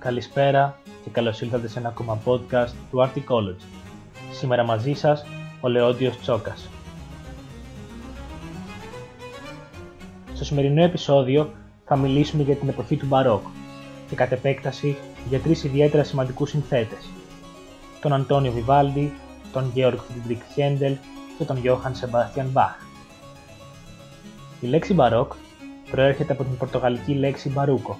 Καλησπέρα και καλώς ήλθατε σε ένα ακόμα podcast του Articology. Σήμερα μαζί σας ο Λεόντιος Τσόκας. Στο σημερινό επεισόδιο θα μιλήσουμε για την εποχή του Μπαρόκ και κατ' επέκταση για τρεις ιδιαίτερα σημαντικούς συνθέτες. Τον Αντώνιο Βιβάλντι, τον Γεώργ Φριντρικ Χέντελ και τον Γιόχαν Σεμπάστιαν Μπαχ. Η λέξη Μπαρόκ προέρχεται από την πορτογαλική λέξη μπαρούκο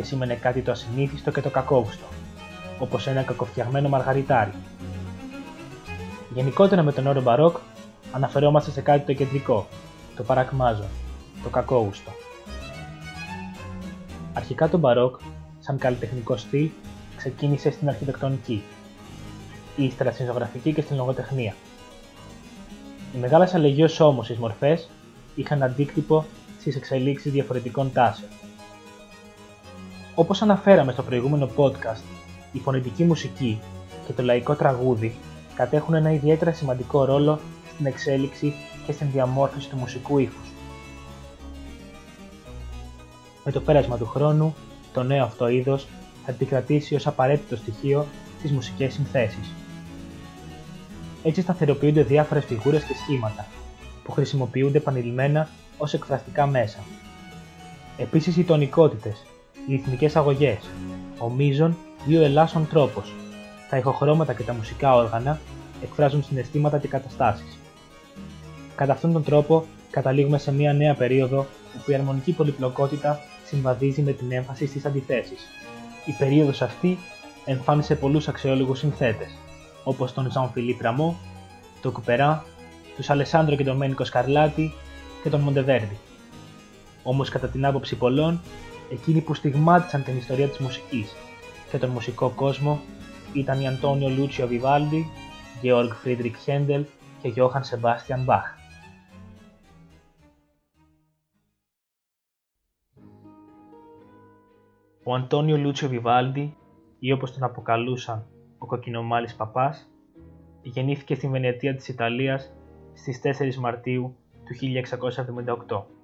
και σήμαινε κάτι το ασυνήθιστο και το κακόγουστο, όπως ένα κακοφτιαγμένο μαργαριτάρι. Γενικότερα με τον όρο μπαρόκ αναφερόμαστε σε κάτι το κεντρικό, το παρακμάζο, το κακόγουστο. Αρχικά το μπαρόκ, σαν καλλιτεχνικό στυλ, ξεκίνησε στην αρχιτεκτονική, ύστερα στην ζωγραφική και στην λογοτεχνία. Οι μεγάλες αλλαγές όμως στις μορφές είχαν αντίκτυπο στις εξελίξεις διαφορετικών τάσεων. Όπως αναφέραμε στο προηγούμενο podcast, η φωνητική μουσική και το λαϊκό τραγούδι κατέχουν ένα ιδιαίτερα σημαντικό ρόλο στην εξέλιξη και στην διαμόρφωση του μουσικού ύφους. Με το πέρασμα του χρόνου, το νέο αυτό είδος θα επικρατήσει ως απαραίτητο στοιχείο στις μουσικές συνθέσεις. Έτσι σταθεροποιούνται διάφορες φιγούρες και σχήματα, που χρησιμοποιούνται επανειλημμένα ως εκφραστικά μέσα. Επίσης οι τονικότητες, οι ρυθμικές αγωγές, ο μείζον ή ο ελάσσον τρόπος, τα ηχοχρώματα και τα μουσικά όργανα εκφράζουν συναισθήματα και καταστάσεις. Κατά αυτόν τον τρόπο καταλήγουμε σε μια νέα περίοδο όπου η αρμονική πολυπλοκότητα συμβαδίζει με την έμφαση στις αντιθέσεις. Η περίοδος αυτή εμφάνισε πολλούς αξιόλογους συνθέτες, όπως τον Ζαν Φιλίπ Ραμό, τον Κουπερά, τους Αλεσάνδρο και Ντομένικο Σκαρλάτη και τον Μοντεβέρντι. Όμως κατά την άποψη πολλών, εκείνοι που στιγμάτισαν την ιστορία της μουσικής και τον μουσικό κόσμο ήταν οι Αντώνιο Λούτσιο Βιβάλντι, Γεώργ Φρίντρικ Χέντελ και Γιόχαν Σεμπάστιαν Μπαχ. Ο Αντώνιο Λούτσιο Βιβάλντι, ή όπως τον αποκαλούσαν ο κοκκινομάλης παπάς, γεννήθηκε στη Βενετία της Ιταλίας στις 4 Μαρτίου του 1678.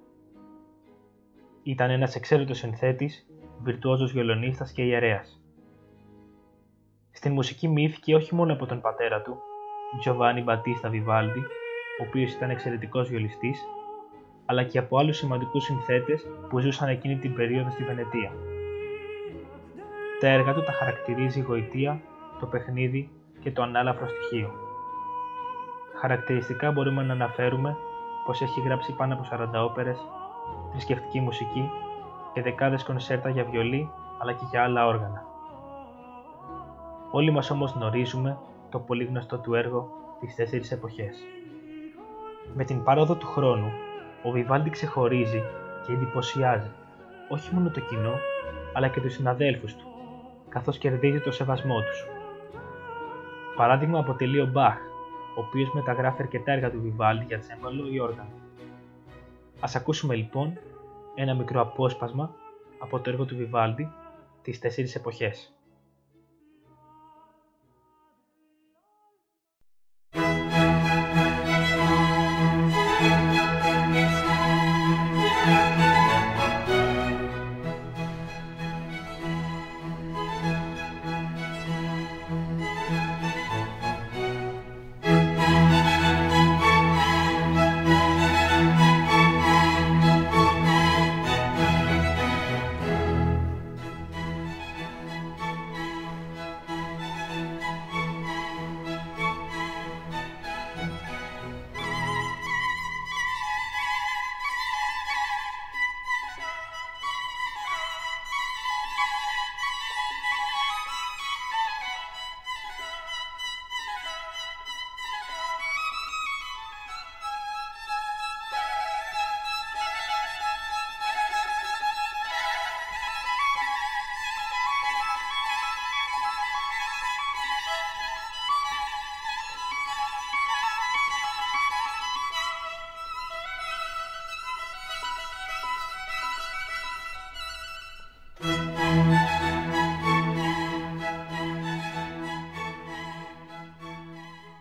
Ήταν ένας εξαίρετος συνθέτης, βιρτουόζος βιολονίστας και ιερέας. Στην μουσική μύθηκε όχι μόνο από τον πατέρα του, Giovanni Battista Vivaldi, ο οποίος ήταν εξαιρετικός βιολιστής, αλλά και από άλλους σημαντικούς συνθέτες που ζούσαν εκείνη την περίοδο στη Βενετία. Τα έργα του τα χαρακτηρίζει η γοητεία, το παιχνίδι και το ανάλαφρο στοιχείο. Χαρακτηριστικά μπορούμε να αναφέρουμε πως έχει γράψει πάνω από 40 όπερες, θρησκευτική μουσική και δεκάδες κονσέρτα για βιολί αλλά και για άλλα όργανα. Όλοι μας όμως γνωρίζουμε το πολύ γνωστό του έργο «Τις τέσσερις εποχές». Με την πάροδο του χρόνου, ο Βιβάλντι ξεχωρίζει και εντυπωσιάζει όχι μόνο το κοινό, αλλά και τους συναδέλφους του, καθώς κερδίζει το σεβασμό τους. Παράδειγμα αποτελεί ο Μπαχ, ο οποίος μεταγράφει αρκετά έργα του Βιβάλντι για τσέμπαλο ή όργανο. Ας ακούσουμε λοιπόν ένα μικρό απόσπασμα από το έργο του Βιβάλντι, τις τέσσερις εποχές.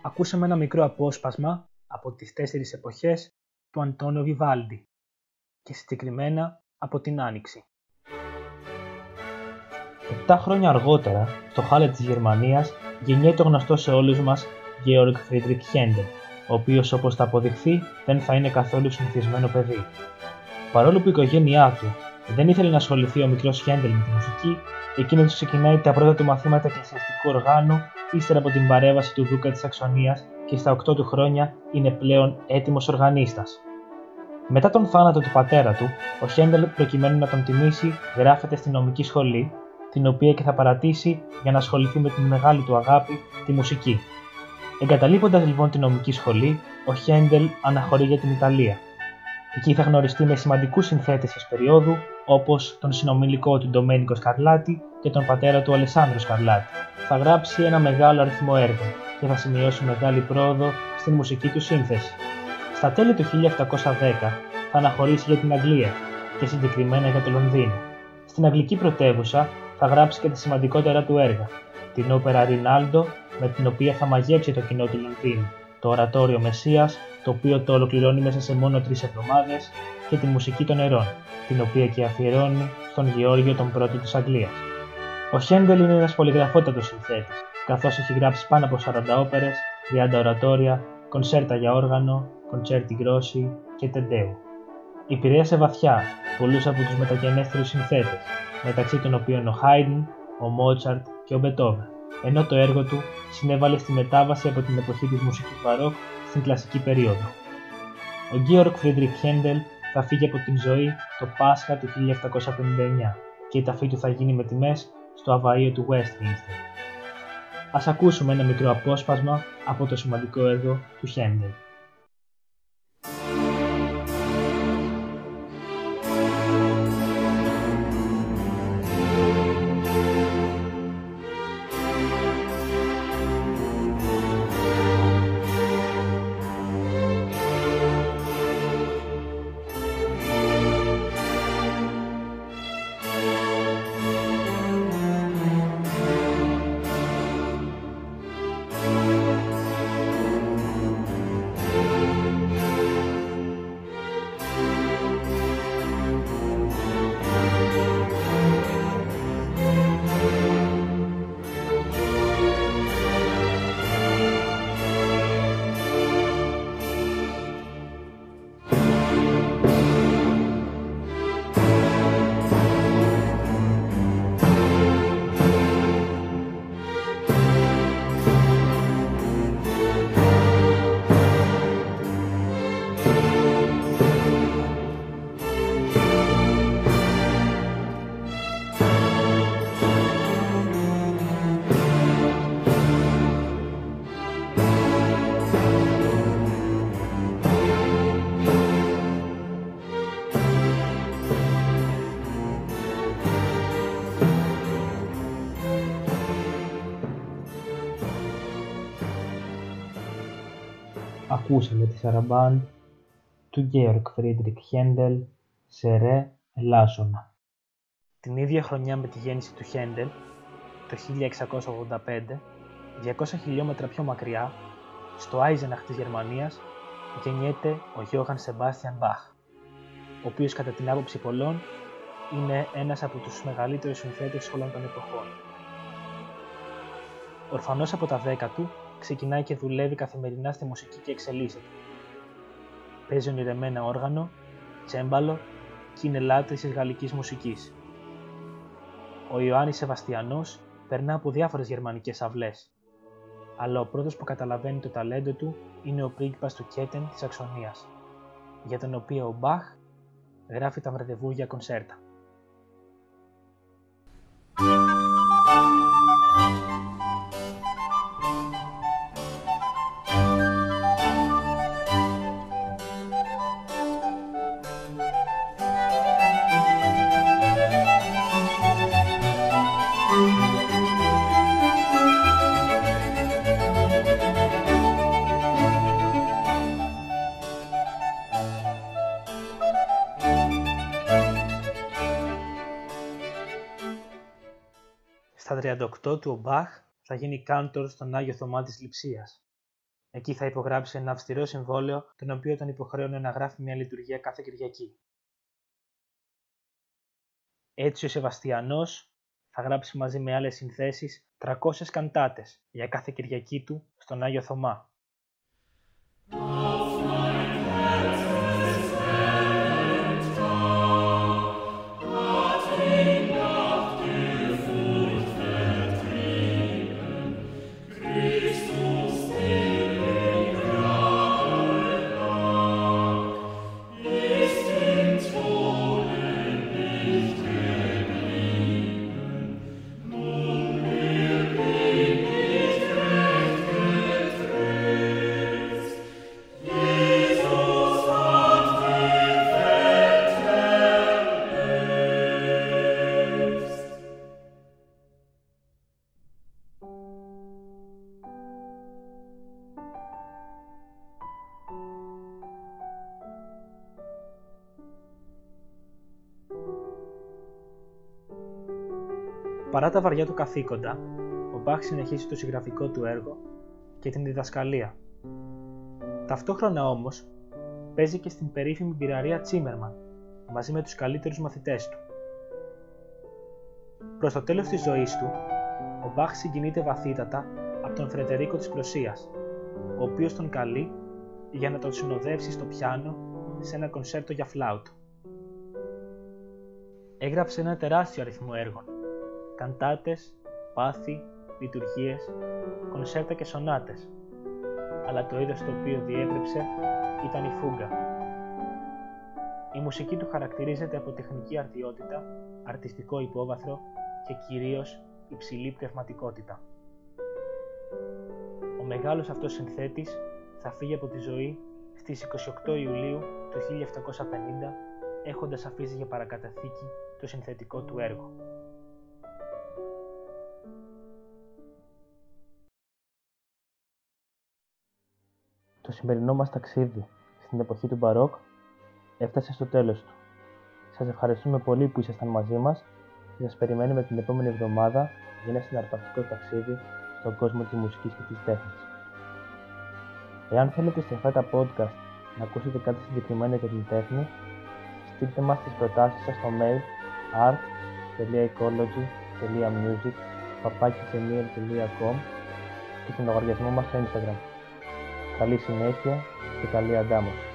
Ακούσαμε ένα μικρό απόσπασμα από τις τέσσερις εποχές του Αντώνιο Βιβάλντι και συγκεκριμένα από την Άνοιξη. Επτά χρόνια αργότερα, στο Χάλε της Γερμανίας, γεννιέται ο γνωστός σε όλους μας Georg Friedrich Händel, ο οποίος όπως θα αποδειχθεί δεν θα είναι καθόλου συνηθισμένο παιδί. Παρόλο που η οικογένειά του δεν ήθελε να ασχοληθεί ο μικρός Χέντελ με τη μουσική, εκείνος ξεκινάει τα πρώτα του μαθήματα εκκλησιαστικού οργάνου ύστερα από την παρέμβαση του Δούκα της Αξονίας και στα 8 του χρόνια είναι πλέον έτοιμος οργανίστας. Μετά τον θάνατο του πατέρα του, ο Χέντελ προκειμένου να τον τιμήσει γράφεται στη νομική σχολή, την οποία και θα παρατήσει για να ασχοληθεί με την μεγάλη του αγάπη, τη μουσική. Εγκαταλείποντας λοιπόν την νομική σχολή, ο Χέντελ αναχωρεί για την Ιταλία. Εκεί θα γνωριστεί με σημαντικούς συνθέτες της περίοδου, όπως τον συνομιλικό του Ντομένικο Σκαρλάτη και τον πατέρα του Αλεσάνδρου Σκαρλάτη. Θα γράψει ένα μεγάλο αριθμό έργων και θα σημειώσει μεγάλη πρόοδο στην μουσική του σύνθεση. Στα τέλη του 1710 θα αναχωρήσει για την Αγγλία και συγκεκριμένα για το Λονδίνο. Στην αγγλική πρωτεύουσα θα γράψει και τα σημαντικότερα του έργα, την όπερα Ρινάλντο, με την οποία θα μαγέψει το κοινό του Λονδίνου, το ορατόριο Μεσσίας, το οποίο το ολοκληρώνει μέσα σε μόνο τρεις εβδομάδες, και τη μουσική των νερών, την οποία και αφιερώνει στον Γεώργιο τον πρώτο της Αγγλίας. Ο Χέντελ είναι ένας πολυγραφότατος συνθέτης, καθώς έχει γράψει πάνω από 40 όπερες, 30 ορατόρια, κονσέρτα για όργανο, concerti grossi και τεντέου. Επηρέασε βαθιά πολλούς από τους μεταγενέστερους συνθέτες, μεταξύ των οποίων ο Χάιντν, ο Μότσαρτ και ο Μπετόβεν, ενώ το έργο του συνέβαλε στη μετάβαση από την εποχή της μουσικής μπαρόκ στην κλασική περίοδο. Ο Γκέοργκ Φρίντριχ Χέντελ θα φύγει από την ζωή το Πάσχα του 1759 και η ταφή του θα γίνει με τιμές στο αβαΐο του Westminster. Ας ακούσουμε ένα μικρό απόσπασμα από το σημαντικό έργο του Χέντελ. Ακούσαμε τη σαραμπάντ του Γκέοργκ Φρίντρικ Χέντελ σε ρε ελάσσονα. Την ίδια χρονιά με τη γέννηση του Χέντελ, το 1685, 200 χιλιόμετρα πιο μακριά, στο Άιζεναχ της Γερμανίας, γεννιέται ο Γιόχαν Σεμπάστιαν Μπαχ, ο οποίος κατά την άποψη πολλών είναι ένας από τους μεγαλύτερους συνθέτες όλων των εποχών. Ορφανός από τα δέκα του, ξεκινάει και δουλεύει καθημερινά στη μουσική και εξελίσσεται. Παίζει ονειρεμένα όργανο, τσέμπαλο και είναι λάτρης της γαλλικής μουσικής. Ο Ιωάννης Σεβαστιανός περνά από διάφορες γερμανικές αυλές, αλλά ο πρώτος που καταλαβαίνει το ταλέντο του είναι ο πρίγκιπας του Κέτεν της Αξονίας, για τον οποίο ο Μπαχ γράφει τα βραδεβούργια κονσέρτα. 38 του ο Μπαχ θα γίνει κάντορ στον Άγιο Θωμά της Λειψίας. Εκεί θα υπογράψει ένα αυστηρό συμβόλαιο, τον οποίο τον υποχρέωνε να γράφει μια λειτουργία κάθε Κυριακή. Έτσι ο Σεβαστιανός θα γράψει μαζί με άλλες συνθέσεις 300 καντάτες για κάθε Κυριακή του στον Άγιο Θωμά. Παρά τα βαριά του καθήκοντα, ο Μπαχ συνεχίζει το συγγραφικό του έργο και την διδασκαλία. Ταυτόχρονα όμως, παίζει και στην περίφημη πυραρία Τσίμερμαν, μαζί με τους καλύτερους μαθητές του. Προς το τέλος της ζωής του, ο Μπαχ συγκινείται βαθύτατα από τον Φρεντερίκο της Πρωσίας, ο οποίος τον καλεί για να τον συνοδεύσει στο πιάνο σε ένα κονσέρτο για φλάουτ. Έγραψε ένα τεράστιο αριθμό έργων, καντάτες, πάθη, λειτουργίες, κονσέρτα και σονάτες, αλλά το είδος το οποίο διέπρεψε ήταν η φούγκα. Η μουσική του χαρακτηρίζεται από τεχνική αρτιότητα, αρτιστικό υπόβαθρο και κυρίως υψηλή πνευματικότητα. Ο μεγάλος αυτός συνθέτης θα φύγει από τη ζωή στις 28 Ιουλίου του 1750 έχοντας αφήσει για παρακαταθήκη το συνθετικό του έργο. Το σημερινό μας ταξίδι στην εποχή του Μπαρόκ έφτασε στο τέλος του. Σας ευχαριστούμε πολύ που ήσασταν μαζί μας και σας περιμένουμε την επόμενη εβδομάδα για ένα συναρπαστικό ταξίδι στον κόσμο της μουσικής και της τέχνης. Εάν θέλετε σε αυτά τα podcast να ακούσετε κάτι συγκεκριμένο για την τέχνη, στείλτε μας τις προτάσεις σας στο mail art.ecology.music και στον λογαριασμό μας στο Instagram. Καλή συνέχεια και καλή αντάμωση.